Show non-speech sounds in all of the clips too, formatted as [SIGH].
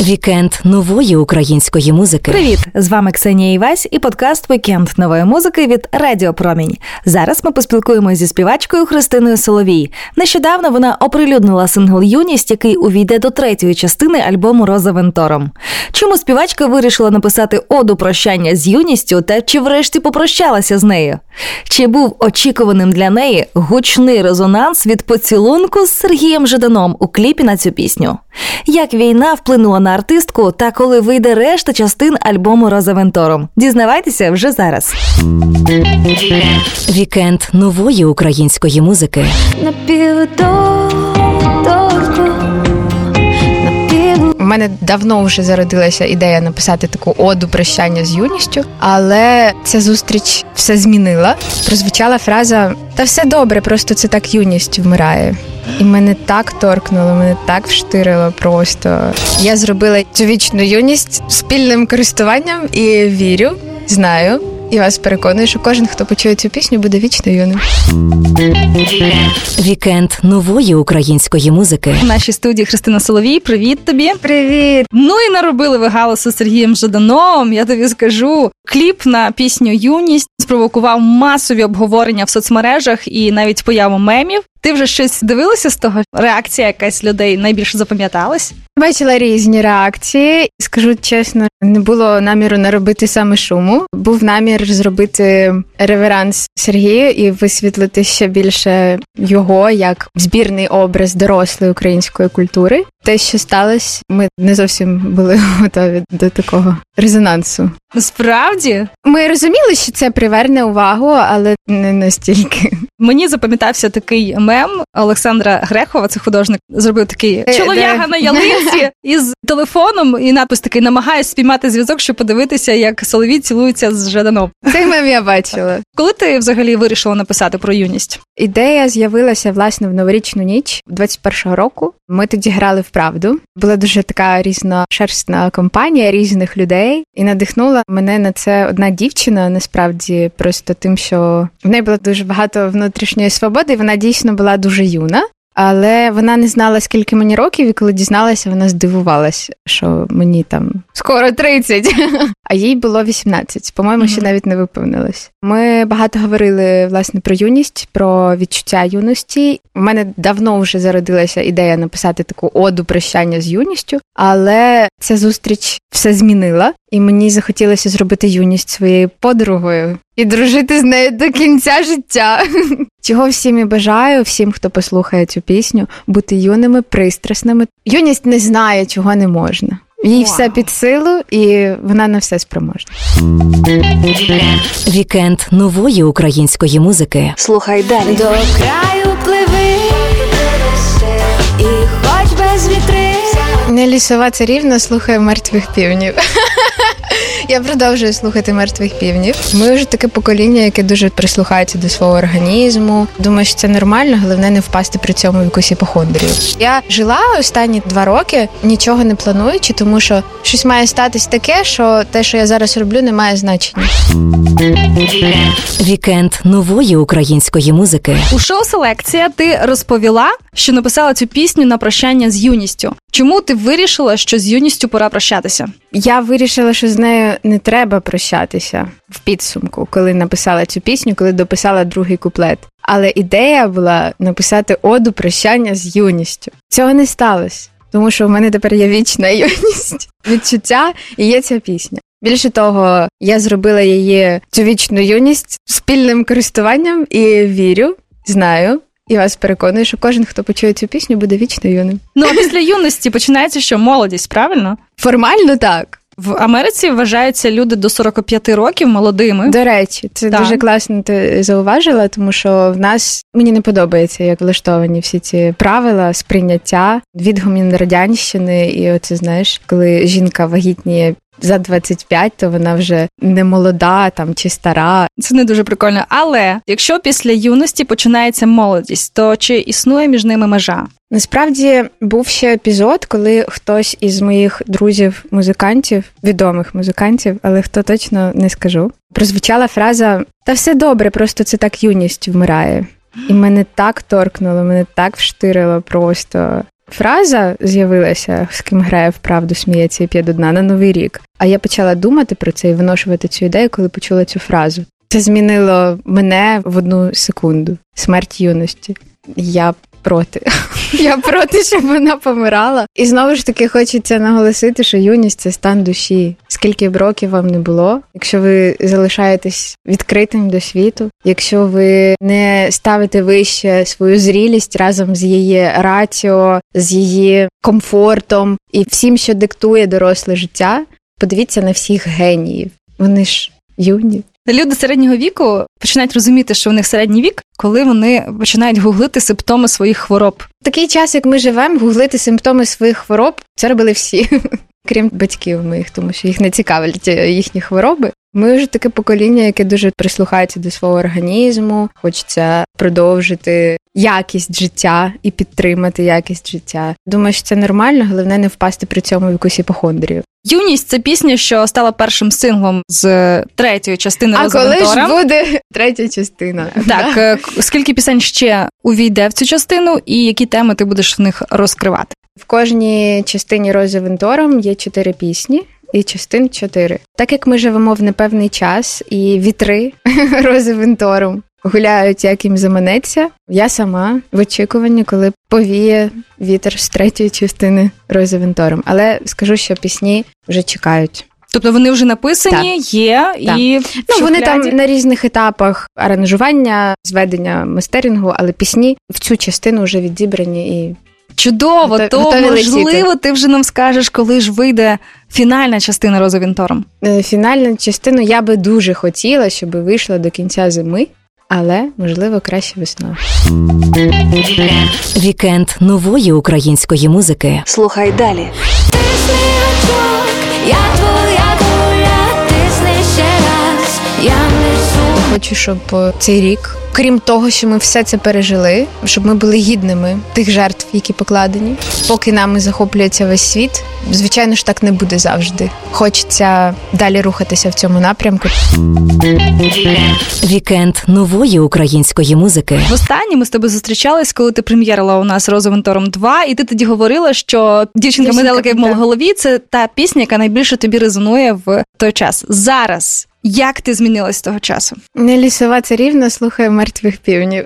Вікенд нової української музики. Привіт! З вами Ксенія Івась і подкаст Вікенд нової музики від Радіо Промінь. Зараз ми поспілкуємося зі співачкою Христиною Соловій. Нещодавно вона оприлюднила сингл Юність, який увійде до третьої частини альбому Rosa Ventorum. Чому співачка вирішила написати оду прощання з юністю та чи врешті попрощалася з нею? Чи був очікуваним для неї гучний резонанс від поцілунку з Сергієм Жаданом у кліпі на цю пісню? Як війна вплинула на артистку та коли вийде решта частин альбому Роза Вентором? Дізнавайтеся вже зараз. Вікенд нової української музики. У мене давно вже зародилася ідея написати таку оду прощання з юністю, але ця зустріч все змінила. Прозвучала фраза Та все добре, просто це так юність вмирає. І мене так торкнуло, мене так вштирило просто. Я зробила цю вічну юність спільним користуванням і вірю, знаю. І вас переконую, що кожен, хто почує цю пісню, буде вічно юним. Вікенд нової української музики. В нашій студії Христина Соловій. Привіт тобі. Привіт! Ну і наробили ви галасу з Сергієм Жаданом. Я тобі скажу. Кліп на пісню Юність спровокував масові обговорення в соцмережах і навіть появу мемів. Ти вже щось дивилася з того? Реакція якась людей найбільше запам'яталась? Бачила різні реакції. Скажу чесно, не було наміру наробити саме шуму. Був намір зробити реверанс Сергію і висвітлити ще більше його як збірний образ дорослої української культури. Те, що сталося, ми не зовсім були [LAUGHS] готові до такого резонансу. Насправді Ми розуміли, що це приверне увагу, але не настільки. Мені запам'ятався такий мем Олександра Грехова, це художник, зробив такий Е, чолов'яга на ялинці [LAUGHS] із телефоном, і напис такий намагаюсь спіймати зв'язок, щоб подивитися, як Соловій цілується з Жаданом. Цей мем я бачила. Коли ти взагалі вирішила написати про юність? Ідея з'явилася власне в новорічну ніч 21-го року. Ми тоді грали в правду. Була дуже така різношерстна компанія різних людей, і надихнула мене на це одна дівчина. Насправді, просто тим, що в неї було дуже багато внутрішньої свободи. і Вона дійсно була дуже юна. Але вона не знала, скільки мені років, і коли дізналася, вона здивувалась, що мені там скоро 30, [LAUGHS] а їй було 18. По-моєму, ще навіть не виповнилось. Ми багато говорили власне про юність, про відчуття юності. У мене давно вже зародилася ідея написати таку оду прощання з юністю, але ця зустріч все змінила, і мені захотілося зробити юність своєю подругою і дружити з нею до кінця життя. [LAUGHS] Чого всім і бажаю, всім, хто послухає цю пісню, бути юними, пристрасними. Юність не знає, чого не можна. Їй Вау. все під силу, і вона на все спроможна. Вікенд нової української музики. Слухай далі. До краю пливи, Не лісова царівна слухає мертвих півнів. [LAUGHS] Я продовжую слухати мертвих півнів. Ми вже таке покоління, яке дуже прислухається до свого організму. Думаю, що це нормально, головне не впасти при цьому в якусь іпохондрію. Я жила останні два роки, нічого не плануючи, тому що щось має статись таке, що те, що я зараз роблю, не має значення. Вікенд нової української музики. У шоу Селекція ти розповіла, що написала цю пісню на прощання з юністю. Чому ти вирішила, що з юністю пора прощатися? Я вирішила, що з нею не треба прощатися в підсумку, коли написала цю пісню, коли дописала другий куплет. Але ідея була написати оду прощання з юністю. Цього не сталося, тому що в мене тепер є вічна [LAUGHS] юність, відчуття і є ця пісня. Більше того, я зробила її цю вічну юність спільним користуванням і вірю, знаю. І вас переконую, що кожен, хто почує цю пісню, буде вічно юним. Ну а після юності починається що молодість, правильно? Формально так. В Америці вважаються люди до 45 років молодими. До речі, це Так. дуже класно ти зауважила, тому що в нас мені не подобається, як влаштовані всі ці правила сприйняття відгумін радянщини, і оце знаєш, коли жінка вагітніє за 25, то вона вже не молода там чи стара. Це не дуже прикольно. Але якщо після юності починається молодість, то чи існує між ними межа? Насправді був ще епізод, коли хтось із моїх друзів-музикантів, відомих музикантів, але хто точно не скажу, прозвучала фраза: Та все добре, просто це так юність вмирає. І мене так торкнуло, мене так вштирило просто. Фраза з'явилася, з ким грає вправду, сміється і п'є до дна на новий рік. А я почала думати про це і виношувати цю ідею, коли почула цю фразу. Це змінило мене в одну секунду. Смерть юності. Я проти. [LAUGHS] Я проти, щоб вона помирала. І знову ж таки хочеться наголосити, що юність це стан душі. Скільки б років вам не було, якщо ви залишаєтесь відкритим до світу, якщо ви не ставите вище свою зрілість разом з її раціо, з її комфортом і всім, що диктує доросле життя, подивіться на всіх геніїв. Вони ж юні. Люди середнього віку починають розуміти, що в них середній вік, коли вони починають гуглити симптоми своїх хвороб. Такий час, як ми живемо, гуглити симптоми своїх хвороб, це робили всі, [LAUGHS] крім батьків моїх, тому що їх не цікавлять е, їхні хвороби. Ми вже таке покоління, яке дуже прислухається до свого організму, хочеться продовжити якість життя і підтримати якість життя. Думаю, що це нормально, головне не впасти при цьому в якусь іпохондрію. Юність це пісня, що стала першим синглом з третьої частини А коли ж буде третя частина? Так, е, скільки пісень ще увійде в цю частину, і які теми ти будеш в них розкривати? В кожній частині Рози Вентором є чотири пісні. І частин чотири. Так як ми живемо в непевний час, і вітри [LAUGHS] Рози Вентором гуляють, як їм заманеться. Я сама в очікуванні, коли повіє вітер з третьої частини Рози Вентором. Але скажу, що пісні вже чекають. Тобто вони вже написані, є Так. і Ну вони там на різних етапах аранжування, зведення мастерингу, але пісні в цю частину вже відібрані і чудово. То готові можливо, летіти. ти вже нам скажеш, коли ж вийде фінальна частина Розовінтором. Е, Фінальну частину я би дуже хотіла, щоб вийшла до кінця зими, але можливо краще весною. Вікенд нової української музики. Слухай далі. Я твоя доля, тисни ще раз, я несу. Хочу, щоб е, цей рік, крім того, що ми все це пережили, щоб ми були гідними тих жертв, які покладені. Поки нами захоплюється весь світ, звичайно ж так не буде завжди. Хочеться далі рухатися в цьому напрямку. Вікенд нової української музики. Востаннє ми з тобою зустрічались, коли ти прем'єрила у нас Розовентором 2, і ти тоді говорила, що дівчинка медалки в голові це та пісня, яка найбільше тобі резонує в той час. Зараз як ти змінилась з того часу? Не лісова царівна слухає мертвих півнів.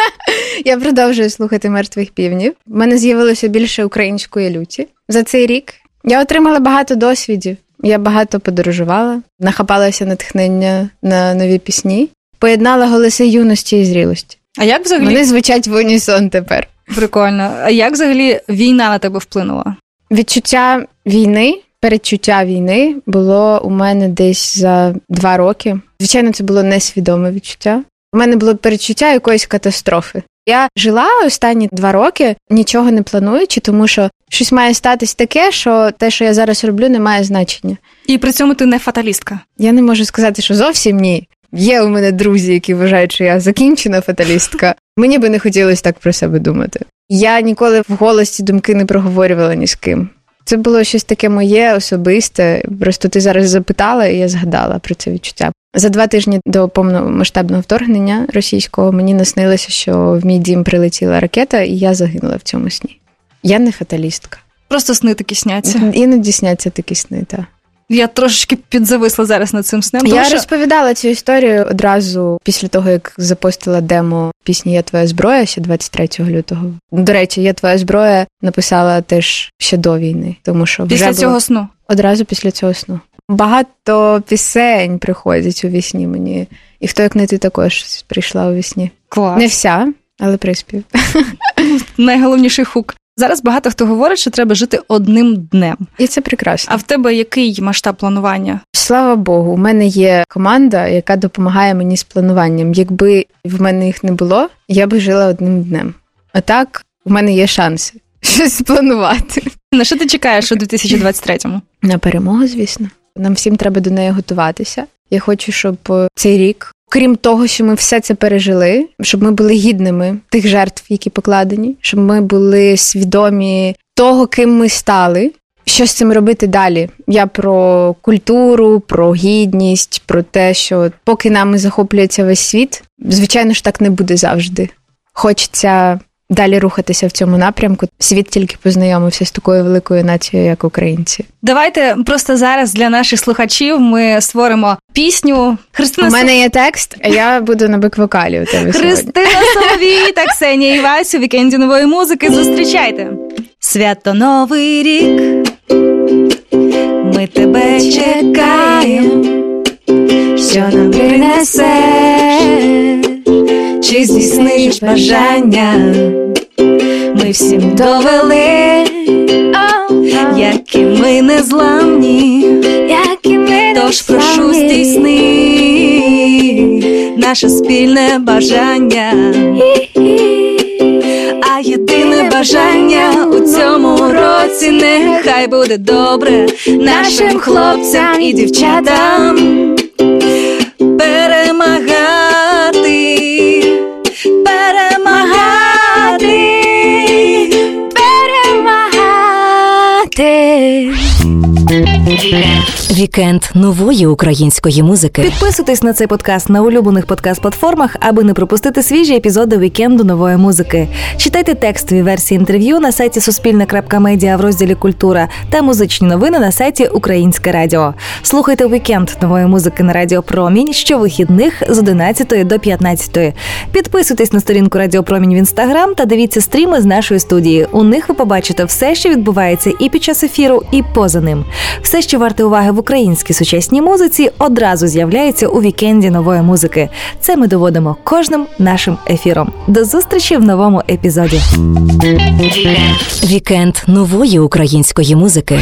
[LAUGHS] Я продовжую слухати мертвих півнів. У мене з'явилося більше української люті за цей рік. Я отримала багато досвідів. Я багато подорожувала, нахапалася натхнення на нові пісні, поєднала голоси юності і зрілості. А як взагалі Вони звучать в унісон тепер. прикольно? А як взагалі війна на тебе вплинула? Відчуття війни, передчуття війни було у мене десь за два роки. Звичайно, це було несвідоме відчуття. У мене було передчуття якоїсь катастрофи. Я жила останні два роки, нічого не плануючи, тому що щось має статись таке, що те, що я зараз роблю, не має значення. І при цьому ти не фаталістка. Я не можу сказати, що зовсім ні. Є у мене друзі, які вважають, що я закінчена фаталістка. Мені би не хотілося так про себе думати. Я ніколи в голосі думки не проговорювала ні з ким. Це було щось таке моє особисте. Просто ти зараз запитала, і я згадала про це відчуття. За два тижні до повномасштабного вторгнення російського мені наснилося, що в мій дім прилетіла ракета, і я загинула в цьому сні. Я не фаталістка. Просто сни такі сняться. Іноді сняться такі сни. Та. Я трошечки підзависла зараз над цим снем. Тому Я що... розповідала цю історію одразу після того, як запостила демо пісні Я твоя зброя ще 23 лютого. До речі, Я твоя зброя написала теж ще до війни, тому що вже Після було- цього сну. одразу після цього сну. Багато пісень приходять у вісні мені, і хто як не ти також прийшла у вісні. Клас. Не вся, але приспів. Найголовніший хук. Зараз багато хто говорить, що треба жити одним днем. І це прекрасно. А в тебе який масштаб планування? Слава Богу, у мене є команда, яка допомагає мені з плануванням. Якби в мене їх не було, я би жила одним днем. А так, в мене є шанси [LAUGHS] щось спланувати. На що ти чекаєш у 2023-му? На перемогу, звісно. Нам всім треба до неї готуватися. Я хочу, щоб е, цей рік, крім того, що ми все це пережили, щоб ми були гідними тих жертв, які покладені, щоб ми були свідомі того, ким ми стали. Що з цим робити далі? Я про культуру, про гідність, про те, що поки нами захоплюється весь світ, звичайно ж так не буде завжди. Хочеться далі рухатися в цьому напрямку. Світ тільки познайомився з такою великою нацією, як українці. Давайте просто зараз для наших слухачів ми створимо пісню Христина У мене є текст, а я буду на бек-вокалі у тебе сьогодні. Христина Соловій та Ксенія Івась у вікенді нової музики. Зустрічайте! Свято Новий рік. Ми тебе чекаємо, що нам принесе, чи здійсниш бажання. Ми всім довели, які ми незламні. Які ми Тож прошу здійсни наше спільне бажання. А єдине бажання у цьому році нехай буде добре нашим хлопцям і дівчатам Вікенд нової української музики. Підписуйтесь на цей подкаст на улюблених подкаст-платформах, аби не пропустити свіжі епізоди вікенду нової музики. Читайте текстові версії інтерв'ю на сайті Суспільне.Медіа в розділі Культура та музичні новини на сайті Українське Радіо. Слухайте вікенд нової музики на Радіо Промінь щовихідних з 11 до 15. Підписуйтесь на сторінку Радіо Промінь в інстаграм та дивіться стріми з нашої студії. У них ви побачите все, що відбувається і під час ефіру, і поза ним. Все, що варте уваги в українській сучасній музиці, одразу з'являється у вікенді нової музики. Це ми доводимо кожним нашим ефіром. До зустрічі в новому епізоді. Вікенд нової української музики.